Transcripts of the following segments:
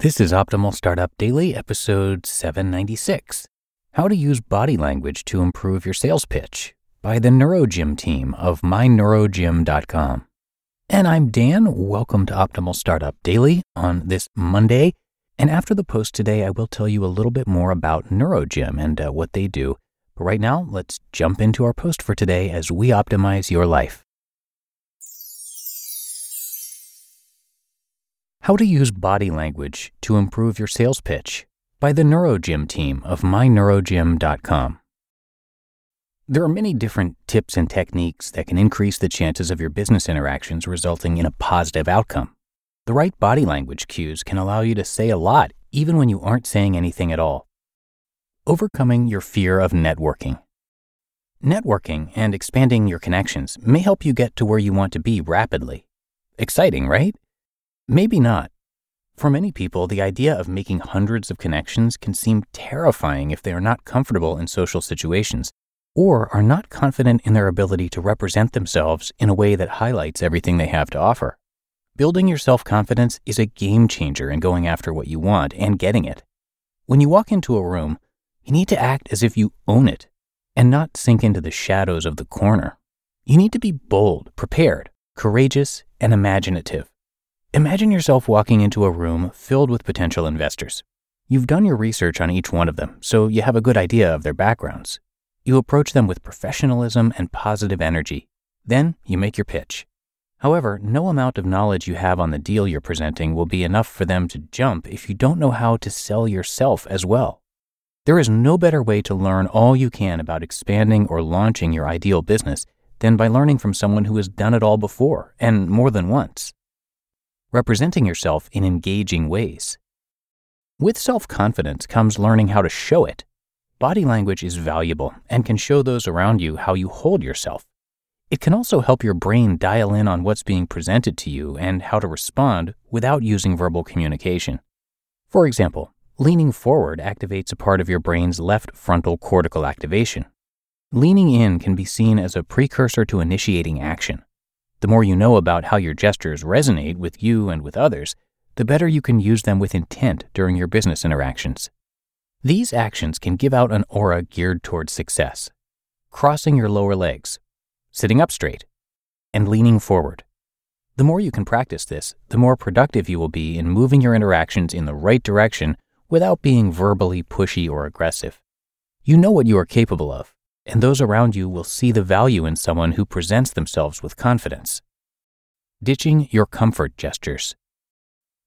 This is Optimal Startup Daily, episode 796 How to Use Body Language to Improve Your Sales Pitch by the NeuroGym team of myneurogym.com. And I'm Dan. Welcome to Optimal Startup Daily on this Monday. And after the post today, I will tell you a little bit more about NeuroGym and uh, what they do. But right now, let's jump into our post for today as we optimize your life. How to Use Body Language to Improve Your Sales Pitch by the NeuroGym team of myneurogym.com. There are many different tips and techniques that can increase the chances of your business interactions resulting in a positive outcome. The right body language cues can allow you to say a lot even when you aren't saying anything at all. Overcoming your fear of networking. Networking and expanding your connections may help you get to where you want to be rapidly. Exciting, right? Maybe not. For many people, the idea of making hundreds of connections can seem terrifying if they are not comfortable in social situations or are not confident in their ability to represent themselves in a way that highlights everything they have to offer. Building your self confidence is a game changer in going after what you want and getting it. When you walk into a room, you need to act as if you own it and not sink into the shadows of the corner. You need to be bold, prepared, courageous, and imaginative. Imagine yourself walking into a room filled with potential investors. You've done your research on each one of them, so you have a good idea of their backgrounds. You approach them with professionalism and positive energy. Then you make your pitch. However, no amount of knowledge you have on the deal you're presenting will be enough for them to jump if you don't know how to sell yourself as well. There is no better way to learn all you can about expanding or launching your ideal business than by learning from someone who has done it all before and more than once representing yourself in engaging ways. With self confidence comes learning how to show it. Body language is valuable and can show those around you how you hold yourself. It can also help your brain dial in on what's being presented to you and how to respond without using verbal communication. For example, leaning forward activates a part of your brain's left frontal cortical activation. Leaning in can be seen as a precursor to initiating action. The more you know about how your gestures resonate with you and with others, the better you can use them with intent during your business interactions. These actions can give out an aura geared towards success. Crossing your lower legs, sitting up straight, and leaning forward. The more you can practice this, the more productive you will be in moving your interactions in the right direction without being verbally pushy or aggressive. You know what you are capable of, and those around you will see the value in someone who presents themselves with confidence. Ditching your comfort gestures.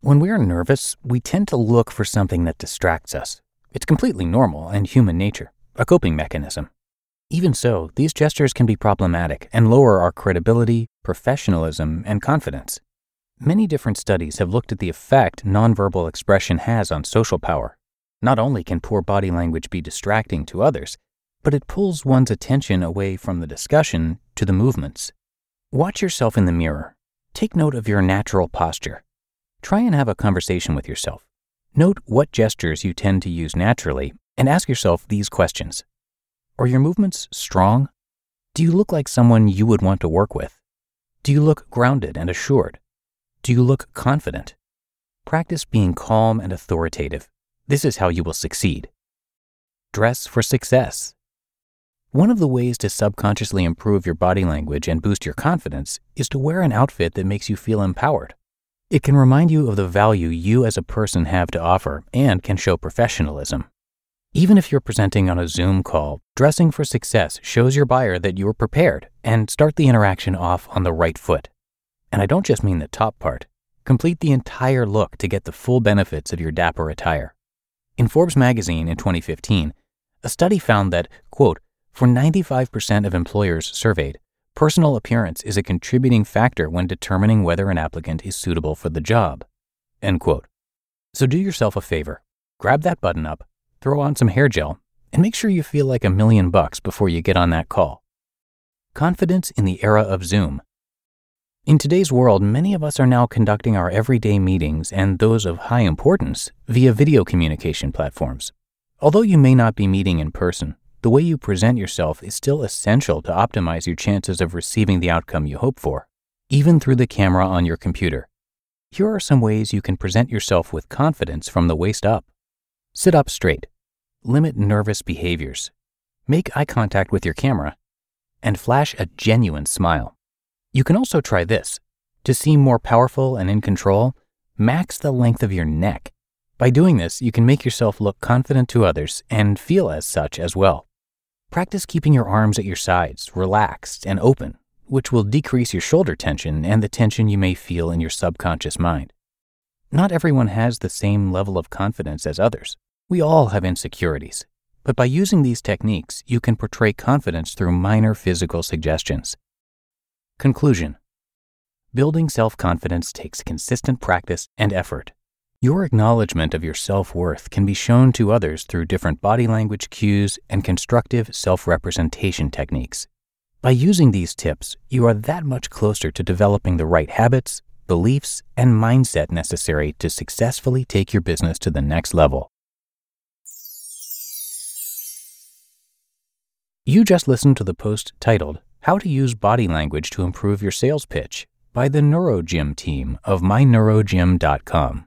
When we are nervous, we tend to look for something that distracts us. It's completely normal and human nature, a coping mechanism. Even so, these gestures can be problematic and lower our credibility, professionalism, and confidence. Many different studies have looked at the effect nonverbal expression has on social power. Not only can poor body language be distracting to others, but it pulls one's attention away from the discussion to the movements. Watch yourself in the mirror. Take note of your natural posture. Try and have a conversation with yourself. Note what gestures you tend to use naturally and ask yourself these questions Are your movements strong? Do you look like someone you would want to work with? Do you look grounded and assured? Do you look confident? Practice being calm and authoritative. This is how you will succeed. Dress for success. One of the ways to subconsciously improve your body language and boost your confidence is to wear an outfit that makes you feel empowered. It can remind you of the value you as a person have to offer and can show professionalism. Even if you're presenting on a Zoom call, dressing for success shows your buyer that you're prepared and start the interaction off on the right foot. And I don't just mean the top part. Complete the entire look to get the full benefits of your dapper attire. In Forbes magazine in 2015, a study found that, quote, for 95% of employers surveyed, personal appearance is a contributing factor when determining whether an applicant is suitable for the job. End quote. So do yourself a favor. Grab that button up, throw on some hair gel, and make sure you feel like a million bucks before you get on that call. Confidence in the era of Zoom. In today's world, many of us are now conducting our everyday meetings and those of high importance via video communication platforms. Although you may not be meeting in person, the way you present yourself is still essential to optimize your chances of receiving the outcome you hope for, even through the camera on your computer. Here are some ways you can present yourself with confidence from the waist up. Sit up straight. Limit nervous behaviors. Make eye contact with your camera. And flash a genuine smile. You can also try this. To seem more powerful and in control, max the length of your neck. By doing this, you can make yourself look confident to others and feel as such as well. Practice keeping your arms at your sides, relaxed and open, which will decrease your shoulder tension and the tension you may feel in your subconscious mind. Not everyone has the same level of confidence as others. We all have insecurities. But by using these techniques, you can portray confidence through minor physical suggestions. Conclusion Building self confidence takes consistent practice and effort. Your acknowledgement of your self worth can be shown to others through different body language cues and constructive self representation techniques. By using these tips, you are that much closer to developing the right habits, beliefs, and mindset necessary to successfully take your business to the next level. You just listened to the post titled how to Use Body Language to Improve Your Sales Pitch by the NeuroGym team of myneurogym.com.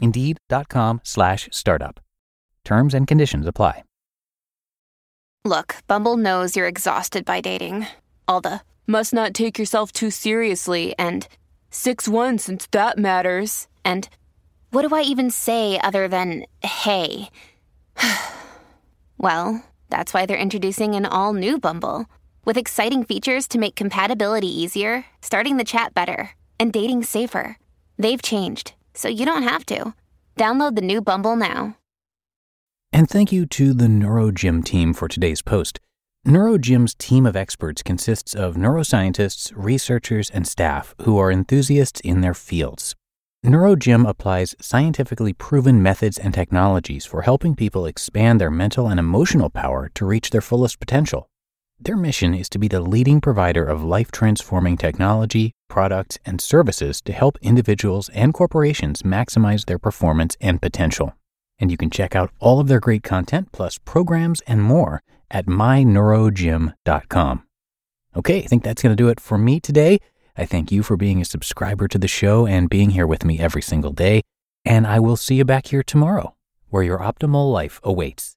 Indeed.com slash startup. Terms and conditions apply. Look, Bumble knows you're exhausted by dating. All the must not take yourself too seriously and 6 1 since that matters. And what do I even say other than hey? well, that's why they're introducing an all new Bumble. With exciting features to make compatibility easier, starting the chat better, and dating safer. They've changed, so you don't have to. Download the new Bumble now. And thank you to the NeuroGym team for today's post. NeuroGym's team of experts consists of neuroscientists, researchers, and staff who are enthusiasts in their fields. NeuroGym applies scientifically proven methods and technologies for helping people expand their mental and emotional power to reach their fullest potential. Their mission is to be the leading provider of life transforming technology, products, and services to help individuals and corporations maximize their performance and potential. And you can check out all of their great content, plus programs and more, at myneurogym.com. Okay, I think that's going to do it for me today. I thank you for being a subscriber to the show and being here with me every single day. And I will see you back here tomorrow, where your optimal life awaits.